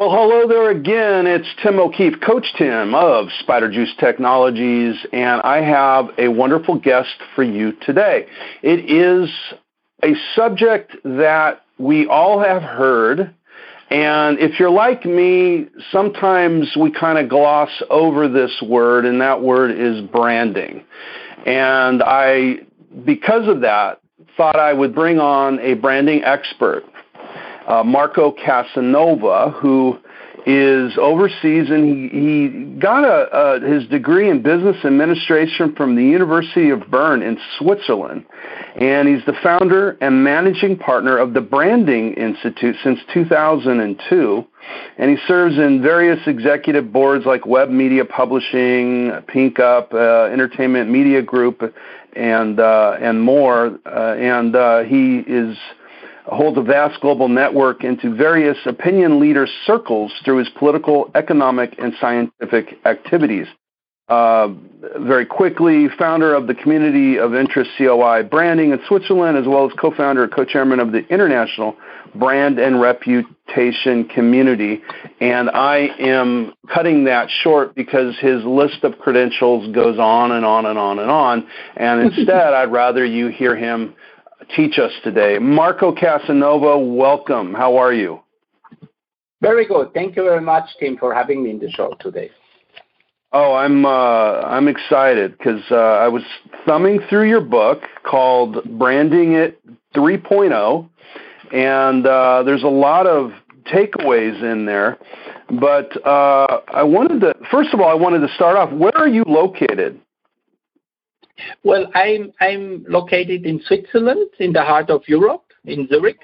Well, hello there again. It's Tim O'Keefe, Coach Tim of Spider Juice Technologies, and I have a wonderful guest for you today. It is a subject that we all have heard, and if you're like me, sometimes we kind of gloss over this word, and that word is branding. And I, because of that, thought I would bring on a branding expert uh, Marco Casanova, who is overseas and he, he got a, his degree in business administration from the University of Bern in Switzerland. And he's the founder and managing partner of the Branding Institute since 2002. And he serves in various executive boards like Web Media Publishing, Pink Up, uh, Entertainment Media Group, and uh, and more. Uh, and uh, he is holds a vast global network into various opinion leader circles through his political, economic, and scientific activities. Uh, very quickly, founder of the Community of Interest COI Branding in Switzerland, as well as co-founder and co-chairman of the International Brand and Reputation Community. And I am cutting that short because his list of credentials goes on and on and on and on. And instead, I'd rather you hear him teach us today. Marco Casanova, welcome. How are you? Very good. Thank you very much, Tim, for having me in the show today. Oh, I'm uh, I'm excited because uh, I was thumbing through your book called Branding It 3.0, and uh, there's a lot of takeaways in there. But uh, I wanted to first of all, I wanted to start off. Where are you located? Well, I'm I'm located in Switzerland, in the heart of Europe, in Zurich.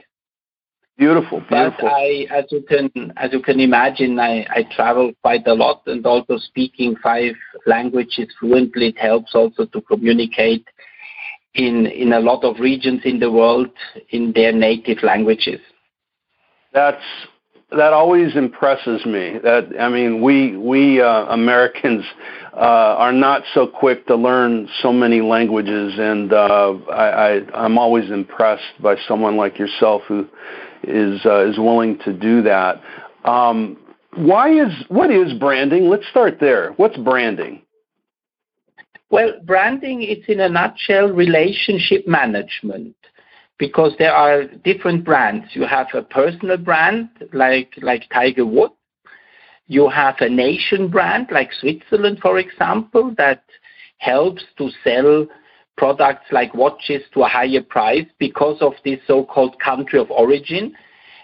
Beautiful, beautiful. But I, as you can as you can imagine, I, I travel quite a lot, and also speaking five languages fluently it helps also to communicate in in a lot of regions in the world in their native languages. That's that always impresses me. That I mean, we we uh, Americans uh, are not so quick to learn so many languages, and uh, I, I I'm always impressed by someone like yourself who is uh, is willing to do that. Um, why is what is branding? Let's start there. What's branding? Well, branding is in a nutshell relationship management because there are different brands. You have a personal brand like like Tiger Woods. You have a nation brand like Switzerland, for example, that helps to sell products like watches to a higher price because of this so-called country of origin.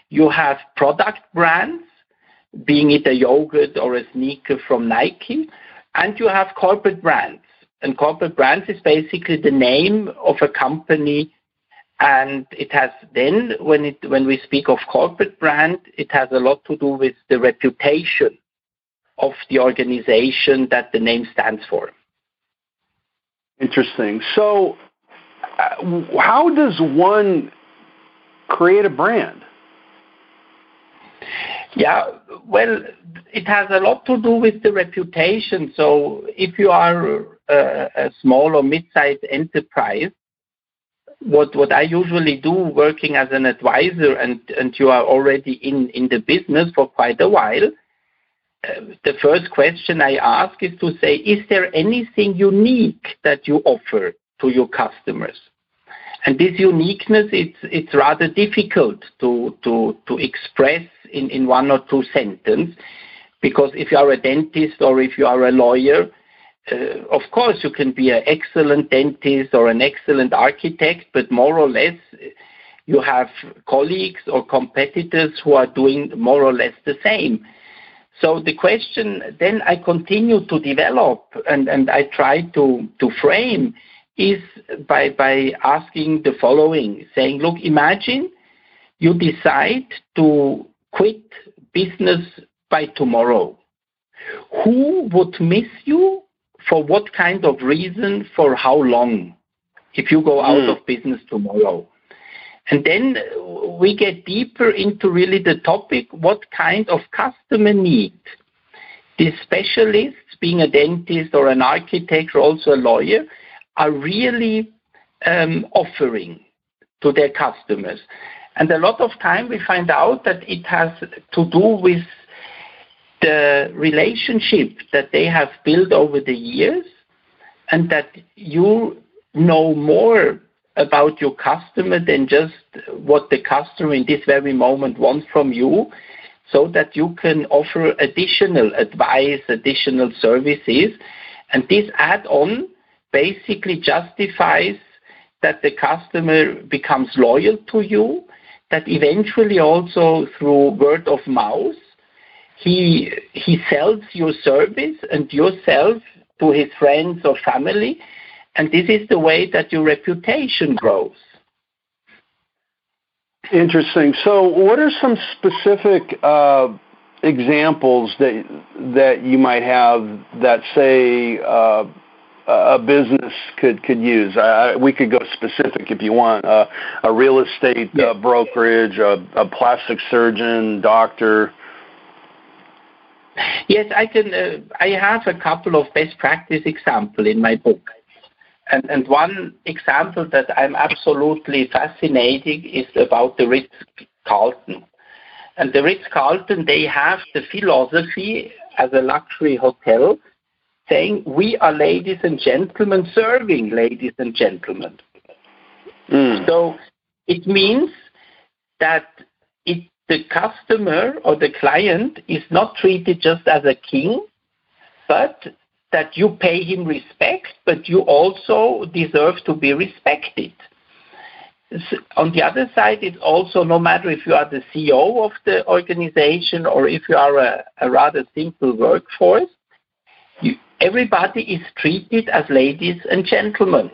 You have product brands, being it a yogurt or a sneaker from Nike, and you have corporate brands. And corporate brands is basically the name of a company and it has then, when, it, when we speak of corporate brand, it has a lot to do with the reputation of the organization that the name stands for. Interesting. So, uh, how does one create a brand? Yeah, well, it has a lot to do with the reputation. So, if you are a, a small or mid-sized enterprise, what what I usually do working as an advisor and and you are already in in the business for quite a while uh, the first question I ask is to say is there anything unique that you offer to your customers? And this uniqueness it's it's rather difficult to to to express in in one or two sentences because if you are a dentist or if you are a lawyer uh, of course, you can be an excellent dentist or an excellent architect, but more or less, you have colleagues or competitors who are doing more or less the same. So the question then I continue to develop and, and I try to, to frame is by, by asking the following, saying, look, imagine you decide to quit business by tomorrow. Who would miss you for what kind of reason, for how long, if you go out mm. of business tomorrow. And then we get deeper into really the topic what kind of customer need these specialists, being a dentist or an architect or also a lawyer, are really um, offering to their customers. And a lot of time we find out that it has to do with the relationship that they have built over the years and that you know more about your customer than just what the customer in this very moment wants from you so that you can offer additional advice, additional services. And this add-on basically justifies that the customer becomes loyal to you, that eventually also through word of mouth, he, he sells your service and yourself to his friends or family. And this is the way that your reputation grows. Interesting. So, what are some specific uh, examples that that you might have that say uh, a business could could use? I, we could go specific if you want. Uh, a real estate yeah. uh, brokerage, a, a, plastic surgeon, doctor. Yes, I can. Uh, I have a couple of best practice example in my book, and and one example that I'm absolutely fascinating is about the Ritz Carlton. And the Ritz Carlton, they have the philosophy as a luxury hotel saying, We are ladies and gentlemen serving ladies and gentlemen. Mm. So it means that it, the customer or the client is not treated just as a king, but that you pay him respect, but you also deserve to be respected. On the other side, it's also no matter if you are the CEO of the organization or if you are a, a rather simple workforce, you, everybody is treated as ladies and gentlemen.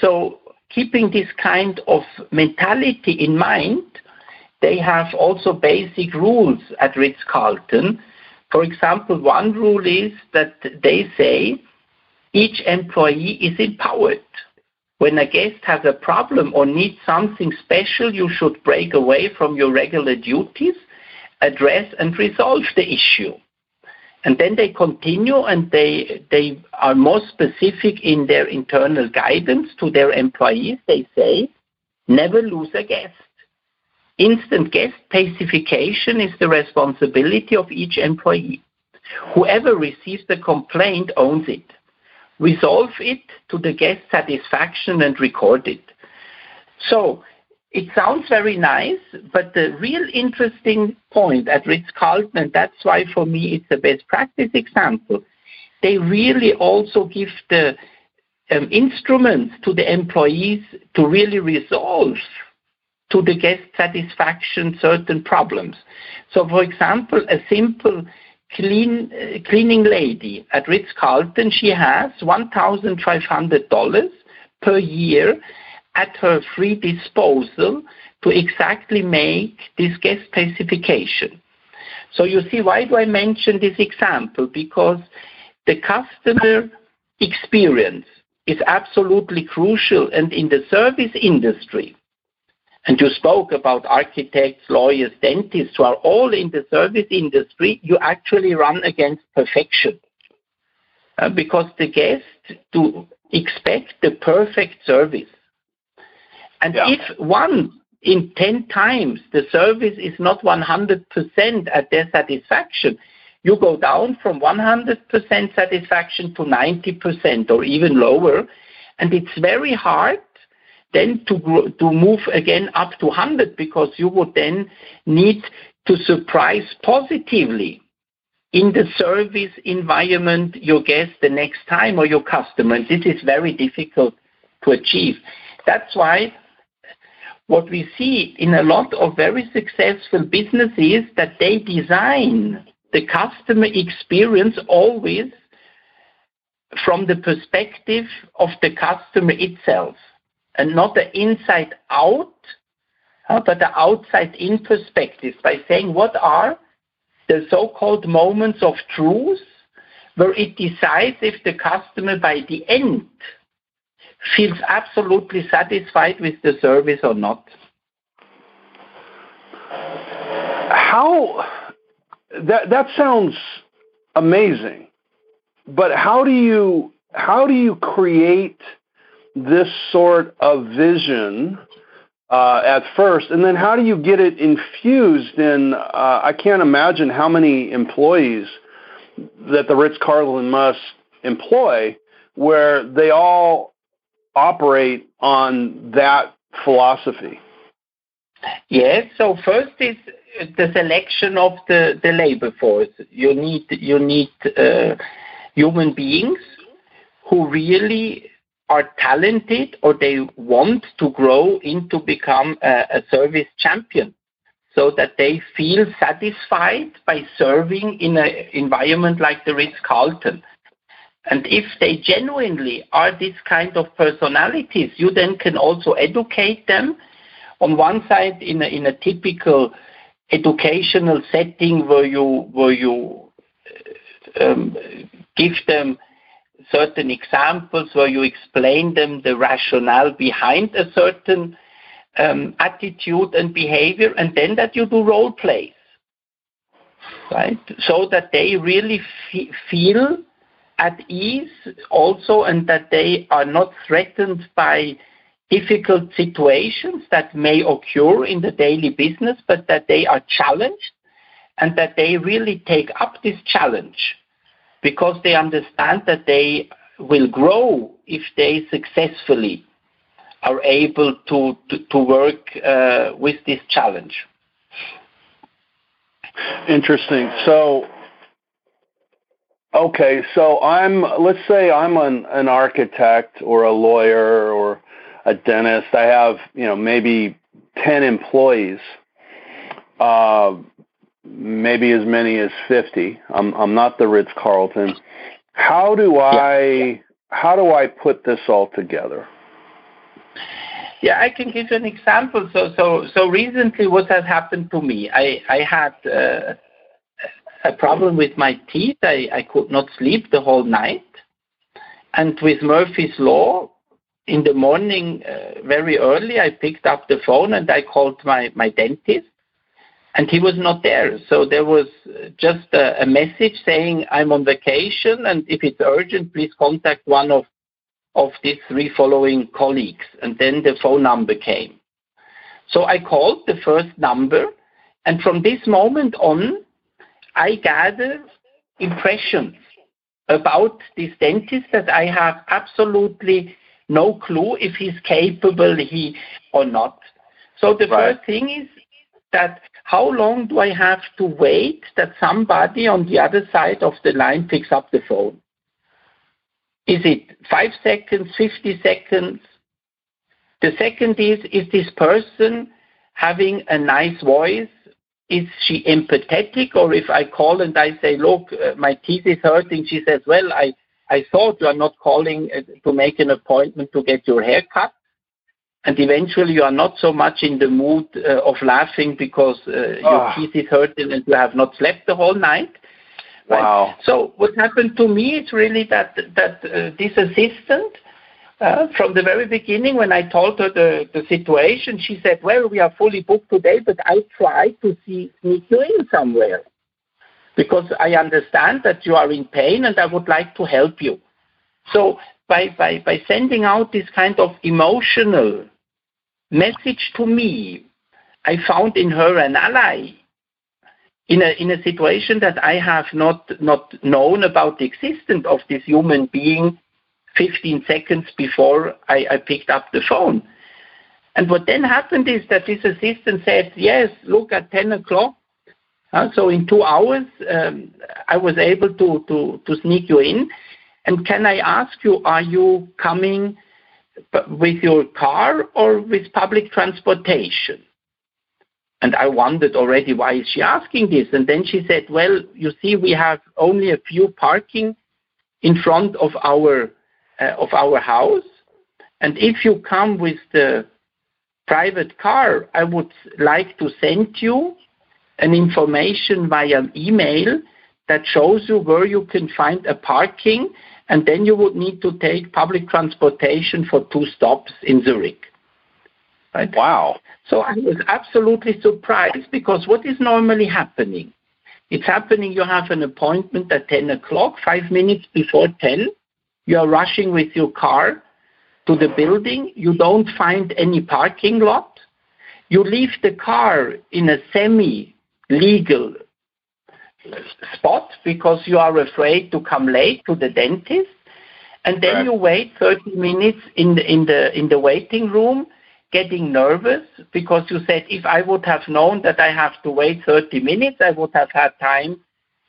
So, keeping this kind of mentality in mind, they have also basic rules at Ritz Carlton. For example, one rule is that they say each employee is empowered. When a guest has a problem or needs something special, you should break away from your regular duties, address and resolve the issue. And then they continue and they, they are more specific in their internal guidance to their employees. They say, never lose a guest. Instant guest pacification is the responsibility of each employee. Whoever receives the complaint owns it. Resolve it to the guest satisfaction and record it. So it sounds very nice, but the real interesting point at Ritz-Carlton, and that's why for me it's the best practice example, they really also give the um, instruments to the employees to really resolve to the guest satisfaction certain problems. So, for example, a simple clean, uh, cleaning lady at Ritz-Carlton, she has $1,500 per year at her free disposal to exactly make this guest specification. So you see, why do I mention this example? Because the customer experience is absolutely crucial and in the service industry, and you spoke about architects, lawyers, dentists who are all in the service industry, you actually run against perfection. Uh, because the guest to expect the perfect service. And yeah. if one in 10 times the service is not 100% at their satisfaction, you go down from 100% satisfaction to 90% or even lower. And it's very hard then to, move again up to 100 because you would then need to surprise positively in the service environment your guest the next time or your customer. This is very difficult to achieve. That's why what we see in a lot of very successful businesses that they design the customer experience always from the perspective of the customer itself and not the inside out, uh, but the outside in perspective by saying what are the so-called moments of truth where it decides if the customer by the end feels absolutely satisfied with the service or not. How that that sounds amazing, but how do you how do you create this sort of vision uh, at first, and then how do you get it infused in? Uh, I can't imagine how many employees that the Ritz Carlton must employ, where they all operate on that philosophy. Yes. So first is the selection of the, the labor force. You need you need uh, human beings who really are talented or they want to grow into become a, a service champion so that they feel satisfied by serving in an environment like the Ritz-Carlton. And if they genuinely are this kind of personalities, you then can also educate them on one side in a, in a typical educational setting where you where you um, give them certain examples where you explain them the rationale behind a certain um, attitude and behavior, and then that you do role plays, right? So that they really feel at ease also, and that they are not threatened by difficult situations that may occur in the daily business, but that they are challenged and that they really take up this challenge because they understand that they will grow if they successfully are able to, to, to work uh, with this challenge. Interesting. So, okay, so I'm, let's say I'm an, an architect or a lawyer or a dentist. I have, you know, maybe 10 employees. Uh, maybe as many as 50. I'm, I'm not the Ritz Carlton. How do I yeah. how do I put this all together? Yeah, I can give you an example. So so so recently, what has happened to me? I I had uh, a problem with my teeth. I I could not sleep the whole night, and with Murphy's law. In the morning, uh, very early, I picked up the phone and I called my, my dentist and he was not there. So there was just a, a, message saying, I'm on vacation, and if it's urgent, please contact one of, of these three following colleagues. And then the phone number came. So I called the first number, and from this moment on, I gathered impressions about this dentist that I have absolutely no clue if he's capable he or not. So the right. first thing is that how long do I have to wait that somebody on the other side of the line picks up the phone? Is it five seconds, 50 seconds? The second is, is this person having a nice voice? Is she empathetic? Or if I call and I say, look, uh, my teeth is hurting, she says, well, I, I thought you are not calling uh, to make an appointment to get your hair cut and eventually you are not so much in the mood uh, of laughing because uh, oh. your ah. teeth is hurting and you have not slept the whole night. Right? Wow. So what happened to me is really that that uh, this assistant, uh, from the very beginning, when I told her the, the situation, she said, "Well, we are fully booked today, but I try to see sneak you in somewhere, because I understand that you are in pain and I would like to help you." So by by by sending out this kind of emotional message to me. I found in her an ally in a, in a situation that I have not, not known about the existence of this human being 15 seconds before I, I picked up the phone. And what then happened is that this assistant said, yes, look at 10 o'clock. Uh, so in two hours, um, I was able to, to, to sneak you in. And can I ask you, are you coming with your car or with public transportation? And I wondered already, why is she asking this? And then she said, well, you see, we have only a few parking in front of our, uh, of our house. And if you come with the private car, I would like to send you an information via email that shows you where you can find a parking and then you would need to take public transportation for two stops in Zurich. Right? Wow. So I was absolutely surprised because what is normally happening? It's happening you have an appointment at 10 o'clock, five minutes before 10. You are rushing with your car to the building. You don't find any parking lot. You leave the car in a semi-legal spot because you are afraid to come late to the dentist, and then right. you wait 30 minutes in the in the in the waiting room getting nervous because you said if I would have known that I have to wait 30 minutes, I would have had time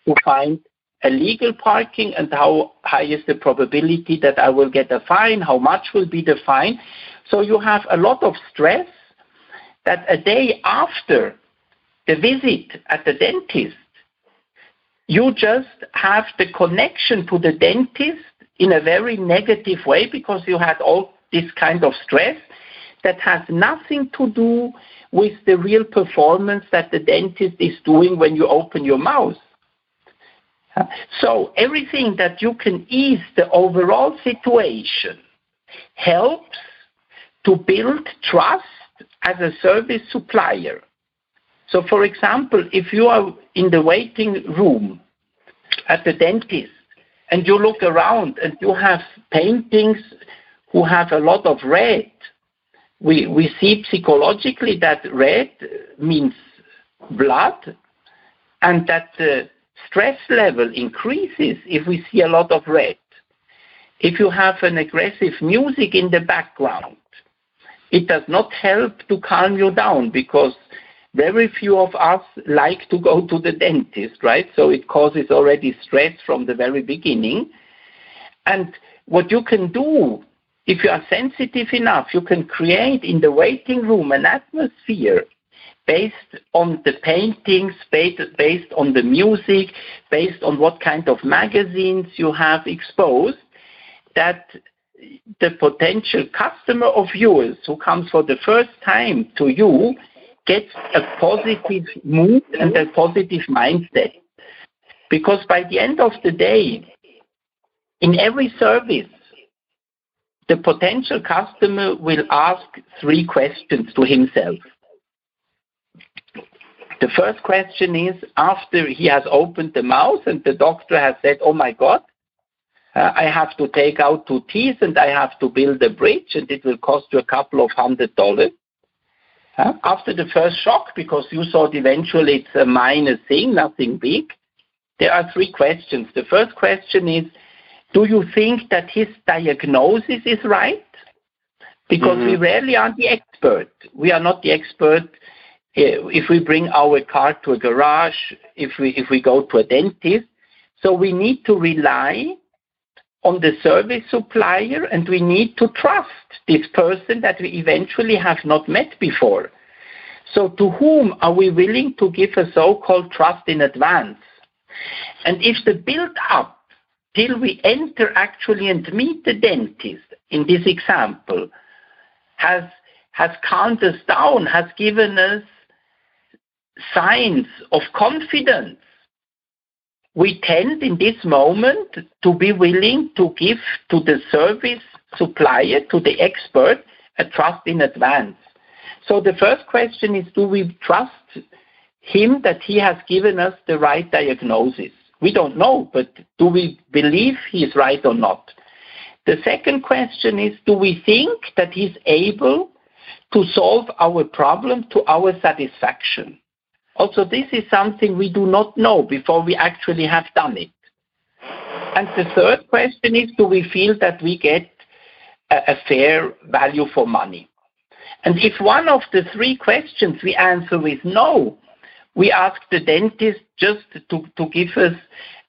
to find a legal parking and how high is the probability that I will get a fine, how much will be the fine. So you have a lot of stress that a day after the visit at the dentist, you just have the connection to the dentist in a very negative way because you had all this kind of stress that has nothing to do with the real performance that the dentist is doing when you open your mouth. So everything that you can ease the overall situation helps to build trust as a service supplier. So for example, if you are in the waiting room at the dentist and you look around and you have paintings who have a lot of red, we, we see psychologically that red means blood and that the stress level increases if we see a lot of red. If you have an aggressive music in the background, it does not help to calm you down because very few of us like to go to the dentist, right? So it causes already stress from the very beginning. And what you can do, if you are sensitive enough, you can create in the waiting room an atmosphere based on the paintings, based, on the music, based on what kind of magazines you have exposed, that the potential customer of yours who comes for the first time to you gets a positive mood and a positive mindset. Because by the end of the day, in every service, the potential customer will ask three questions to himself. The first question is after he has opened the mouth and the doctor has said, Oh my God, uh, I have to take out two teeth and I have to build a bridge and it will cost you a couple of hundred dollars. Uh, after the first shock, because you thought eventually it's a minor thing, nothing big, there are three questions. The first question is Do you think that his diagnosis is right? Because mm-hmm. we rarely are the expert. We are not the expert uh, if we bring our car to a garage, if we, if we go to a dentist. So we need to rely on the service supplier and we need to trust this person that we eventually have not met before. So to whom are we willing to give a so-called trust in advance? And if the build-up till we enter actually and meet the dentist in this example has has calmed us down, has given us signs of confidence we tend in this moment to be willing to give to the service supplier, to the expert, a trust in advance. So the first question is, do we trust him that he has given us the right diagnosis? We don't know, but do we believe he is right or not? The second question is, do we think that he's able to solve our problem to our satisfaction? Also, this is something we do not know before we actually have done it. And the third question is, do we feel that we get a, a fair value for money? And if one of the three questions we answer with no, we ask the dentist just to, to give us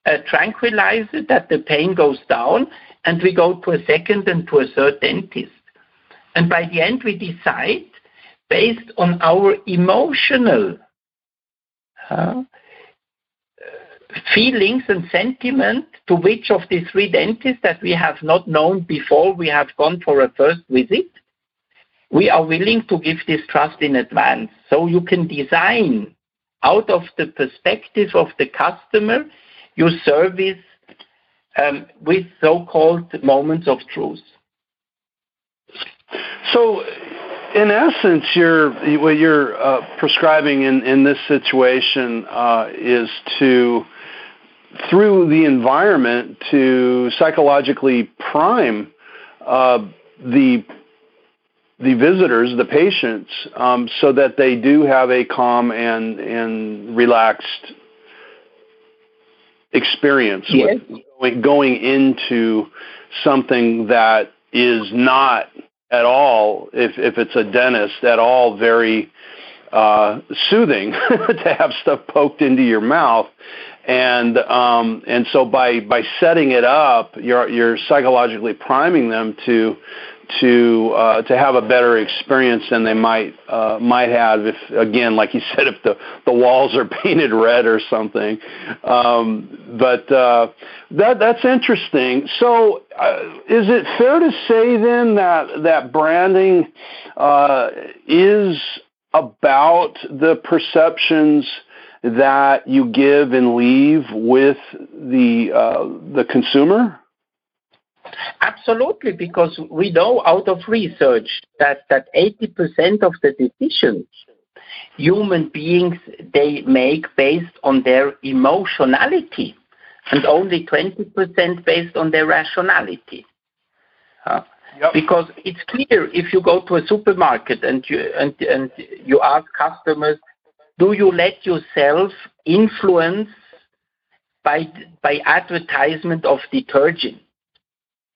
a tranquilizer that the pain goes down, and we go to a second and to a third dentist. And by the end, we decide based on our emotional feelings and sentiment to which of the three dentists that we have not known before we have gone for a first visit, we are willing to give this trust in advance. So you can design out of the perspective of the customer your service um, with so-called moments of truth. So in essence, you're, what you're uh, prescribing in, in this situation uh, is to, through the environment, to psychologically prime uh, the the visitors, the patients, um, so that they do have a calm and and relaxed experience yes. with going, going into something that is not at all, if if it's a dentist, at all very uh, soothing to have stuff poked into your mouth. And um, and so by by setting it up, you're you're psychologically priming them to to uh, to have a better experience than they might uh, might have if again, like you said, if the the walls are painted red or something. Um, but uh, that that's interesting. So, uh, is it fair to say then that that branding uh, is about the perceptions? that you give and leave with the uh, the consumer? Absolutely, because we know out of research that that 80% of the decisions human beings they make based on their emotionality and only 20% based on their rationality. Uh, yep. Because it's clear if you go to a supermarket and you and, and you ask customers do you let yourself influence by, by advertisement of detergent?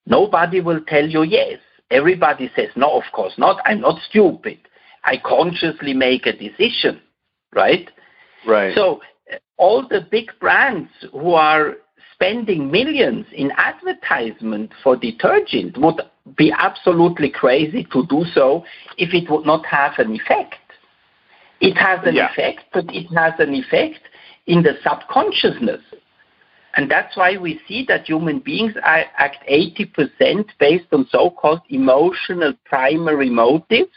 Nobody will tell you yes. Everybody says, no, of course not. I'm not stupid. I consciously make a decision, right? Right. So uh, all the big brands who are spending millions in advertisement for detergent would be absolutely crazy to do so if it would not have an effect. It has an yeah. effect, but it has an effect in the subconsciousness. And that's why we see that human beings act 80% based on so-called emotional primary motives.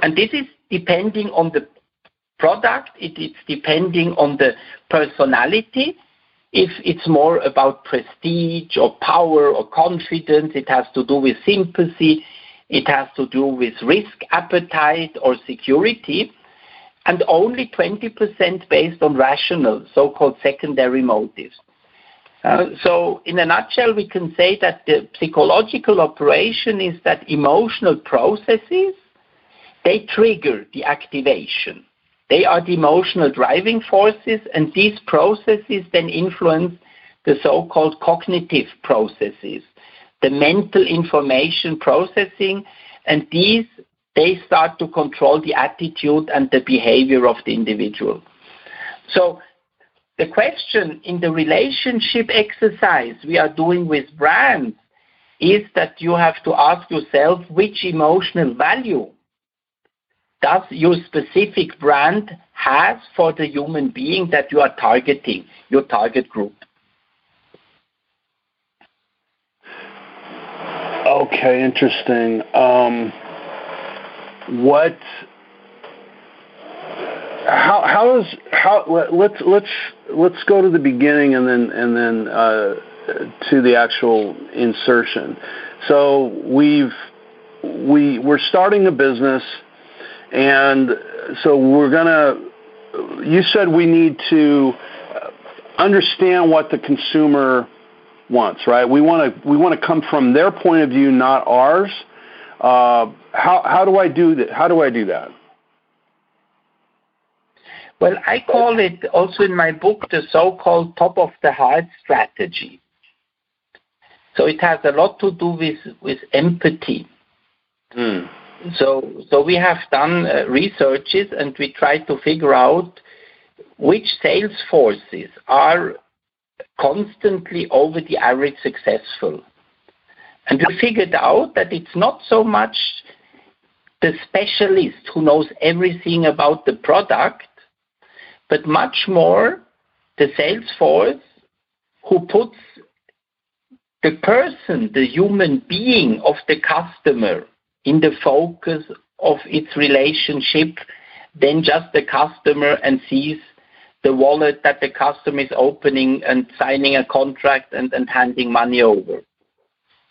And this is depending on the product, it is depending on the personality. If it's more about prestige or power or confidence, it has to do with sympathy, it has to do with risk appetite or security and only 20% based on rational, so-called secondary motives. So in a nutshell, we can say that the psychological operation is that emotional processes, they trigger the activation. They are the emotional driving forces, and these processes then influence the so-called cognitive processes, the mental information processing, and these they start to control the attitude and the behavior of the individual. So the question in the relationship exercise we are doing with brands is that you have to ask yourself which emotional value does your specific brand has for the human being that you are targeting, your target group. Okay, interesting. Um, what how how is how let's let's let's go to the beginning and then and then uh, to the actual insertion. So we've we we're starting a business, and so we're gonna. You said we need to understand what the consumer wants, right? We want to we want to come from their point of view, not ours. Uh, how how do I do that? How do I do that? Well, I call it also in my book the so-called top of the heart strategy. So it has a lot to do with with empathy. Mm. So so we have done uh, researches and we try to figure out which sales forces are constantly over the average successful. And we figured out that it's not so much the specialist who knows everything about the product, but much more the sales force who puts the person, the human being of the customer in the focus of its relationship than just the customer and sees the wallet that the customer is opening and signing a contract and, and handing money over.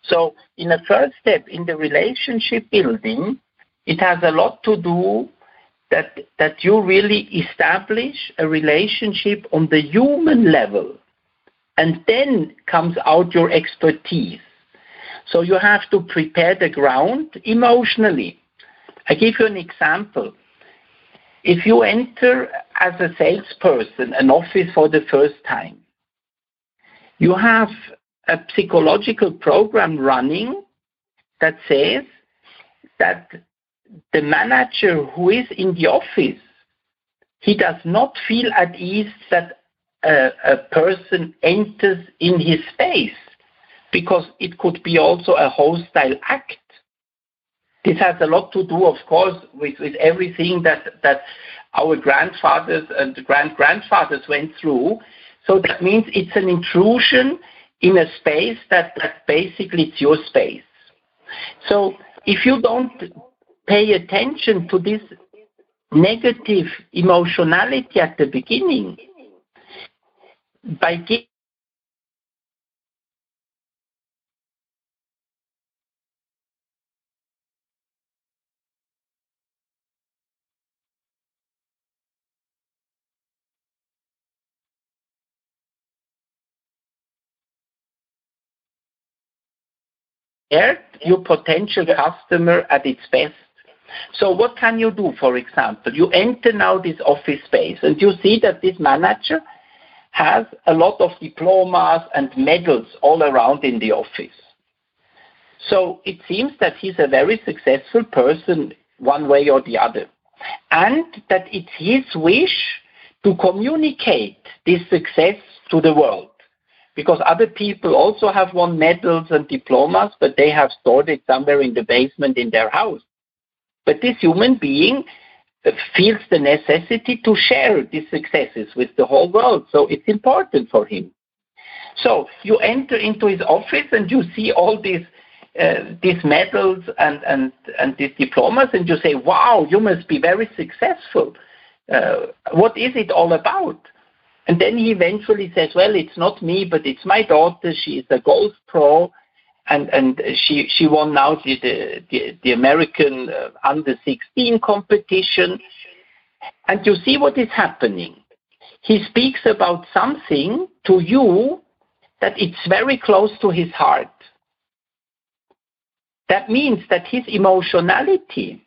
So in the first step in the relationship building, it has a lot to do that that you really establish a relationship on the human level and then comes out your expertise so you have to prepare the ground emotionally I give you an example. If you enter as a salesperson an office for the first time, you have a psychological program running that says that the manager who is in the office, he does not feel at ease that a, a person enters in his space because it could be also a hostile act. This has a lot to do, of course, with, with everything that, that our grandfathers and grand grandfathers went through. So that means it's an intrusion in a space that, that basically it's your space. So if you don't pay attention to this negative emotionality at the beginning, by your potential customer at its best. So what can you do, for example? You enter now this office space and you see that this manager has a lot of diplomas and medals all around in the office. So it seems that he's a very successful person one way or the other. And that it's his wish to communicate this success to the world because other people also have won medals and diplomas, but they have stored it somewhere in the basement in their house. But this human being feels the necessity to share these successes with the whole world, so it's important for him. So you enter into his office and you see all these uh, these medals and, and, and these diplomas, and you say, "Wow, you must be very successful. Uh, what is it all about?" And then he eventually says, well, it's not me, but it's my daughter. She is a golf pro. And, and she, she won now the, the, the American uh, under 16 competition. And you see what is happening. He speaks about something to you that it's very close to his heart. That means that his emotionality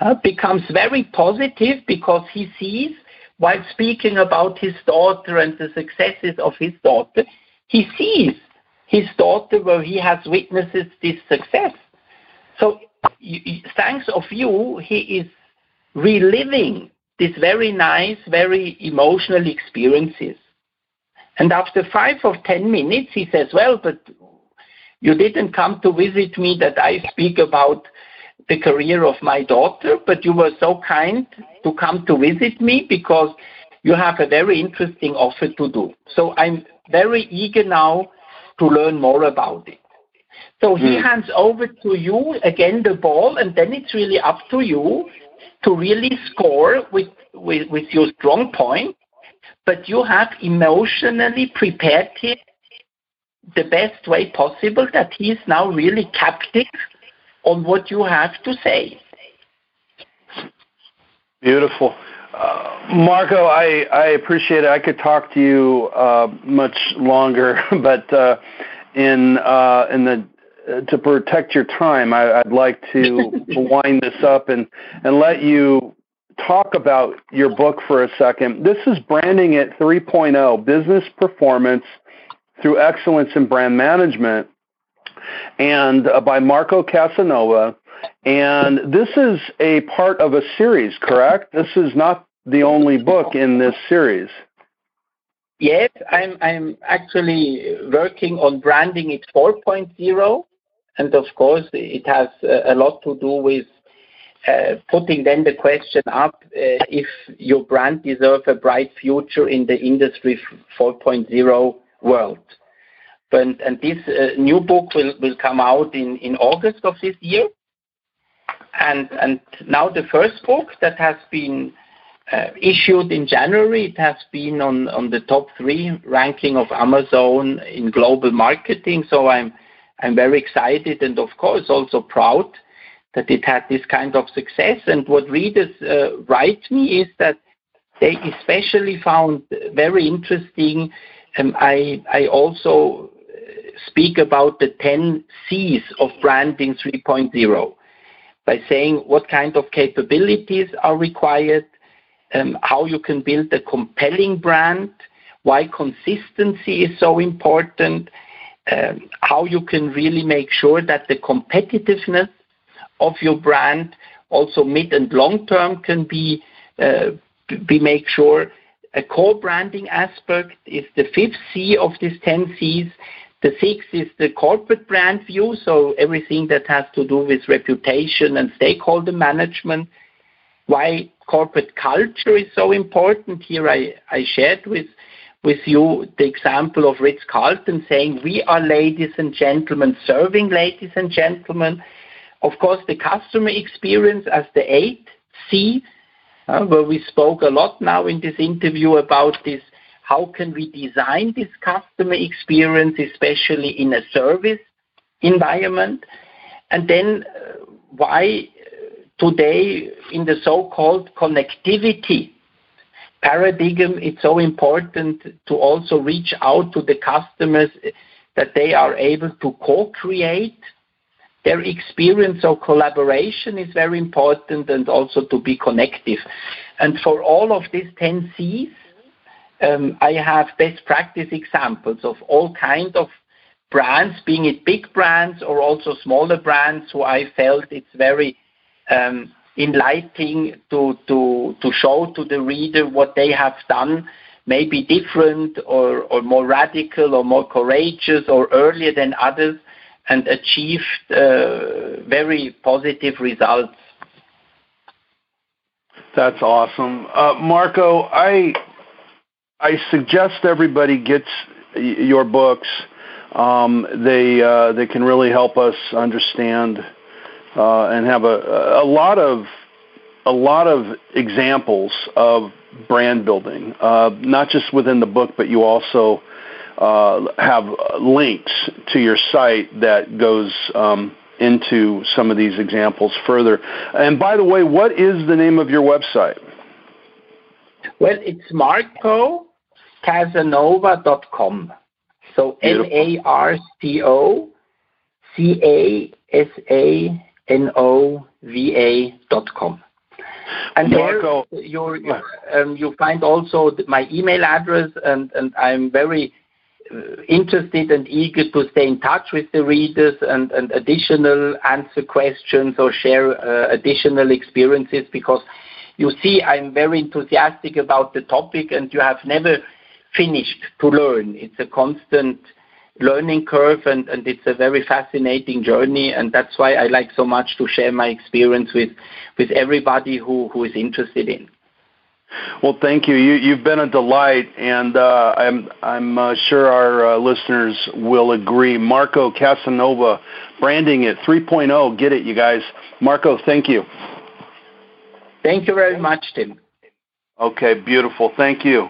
uh, becomes very positive because he sees while speaking about his daughter and the successes of his daughter, he sees his daughter where he has witnessed this success. So, thanks of you, he is reliving these very nice, very emotional experiences. And after five or ten minutes, he says, Well, but you didn't come to visit me that I speak about the career of my daughter, but you were so kind to come to visit me because you have a very interesting offer to do. So I'm very eager now to learn more about it. So he mm. hands over to you again the ball, and then it's really up to you to really score with, with, with your strong point. But you have emotionally prepared him the best way possible that he is now really captive on what you have to say. Beautiful. Uh, Marco, I, I appreciate it. I could talk to you uh, much longer, but uh, in uh, in the uh, to protect your time, I, would like to wind this up and and let you talk about your book for a second. This is Branding It 3.0: Business Performance through Excellence in Brand Management and uh, by Marco Casanova. And this is a part of a series, correct? This is not the only book in this series. Yes, I'm I'm actually working on branding it 4.0, and of course it has a lot to do with uh, putting then the question up uh, if your brand deserves a bright future in the industry 4.0 world. And, and this uh, new book will, will come out in, in August of this year. And, and now the first book that has been uh, issued in January, it has been on, on the top three ranking of Amazon in global marketing. So I'm, I'm very excited and of course also proud that it had this kind of success. And what readers uh, write me is that they especially found very interesting. Um, I, I also speak about the 10 C's of branding 3.0. by saying what kind of capabilities are required, um, how you can build a compelling brand, why consistency is so important, um, how you can really make sure that the competitiveness of your brand also mid and long term can be uh, be make sure a core branding aspect is the fifth C of these 10 Cs. The sixth is the corporate brand view, so everything that has to do with reputation and stakeholder management. Why corporate culture is so important. Here I, shared with you the example of Ritz Carlton saying, We are ladies and gentlemen, serving ladies and gentlemen. Of course, the customer experience as the eighth C, uh, where we spoke a lot now in this interview about this how can we design this customer experience, especially in a service environment? And then uh, why uh, today in the so-called connectivity paradigm, it's so important to also reach out to the customers that they are able to co-create their experience or collaboration is very important and also to be connective. And for all of these 10 C's, um, I have best practice examples of all kind of brands, being it big brands or also smaller brands, who I felt it's very um, enlightening to, to, to show to the reader what they have done, maybe different or, or more radical or more courageous or earlier than others, and achieved uh, very positive results. That's awesome. Uh, Marco, I I suggest everybody gets your books. Um, they uh, they can really help us understand uh, and have a, a lot of a lot of examples of brand building, uh, not just within the book, but you also uh, have links to your site that goes um, into some of these examples further. And by the way, what is the name of your website? Well, it's marcocasanova.com. So M A R C O C A S A N O V A dot com. And Marco. there you um, you find also my email address, and, and I'm very uh, interested and eager to stay in touch with the readers and, and additional answer questions or share uh, additional experiences because you see I'm very enthusiastic about the topic and you have never finished to learn. It's a constant learning curve and, and it's a very fascinating journey and that's why I like so much to share my experience with, with everybody who, who is interested in. Well, thank you. you have been a delight, and uh, I'm I'm uh, sure our uh, listeners will agree. Marco Casanova, branding it 3.0. Get it, you guys. Marco, thank you. Thank you very much, Tim. Okay, beautiful. Thank you.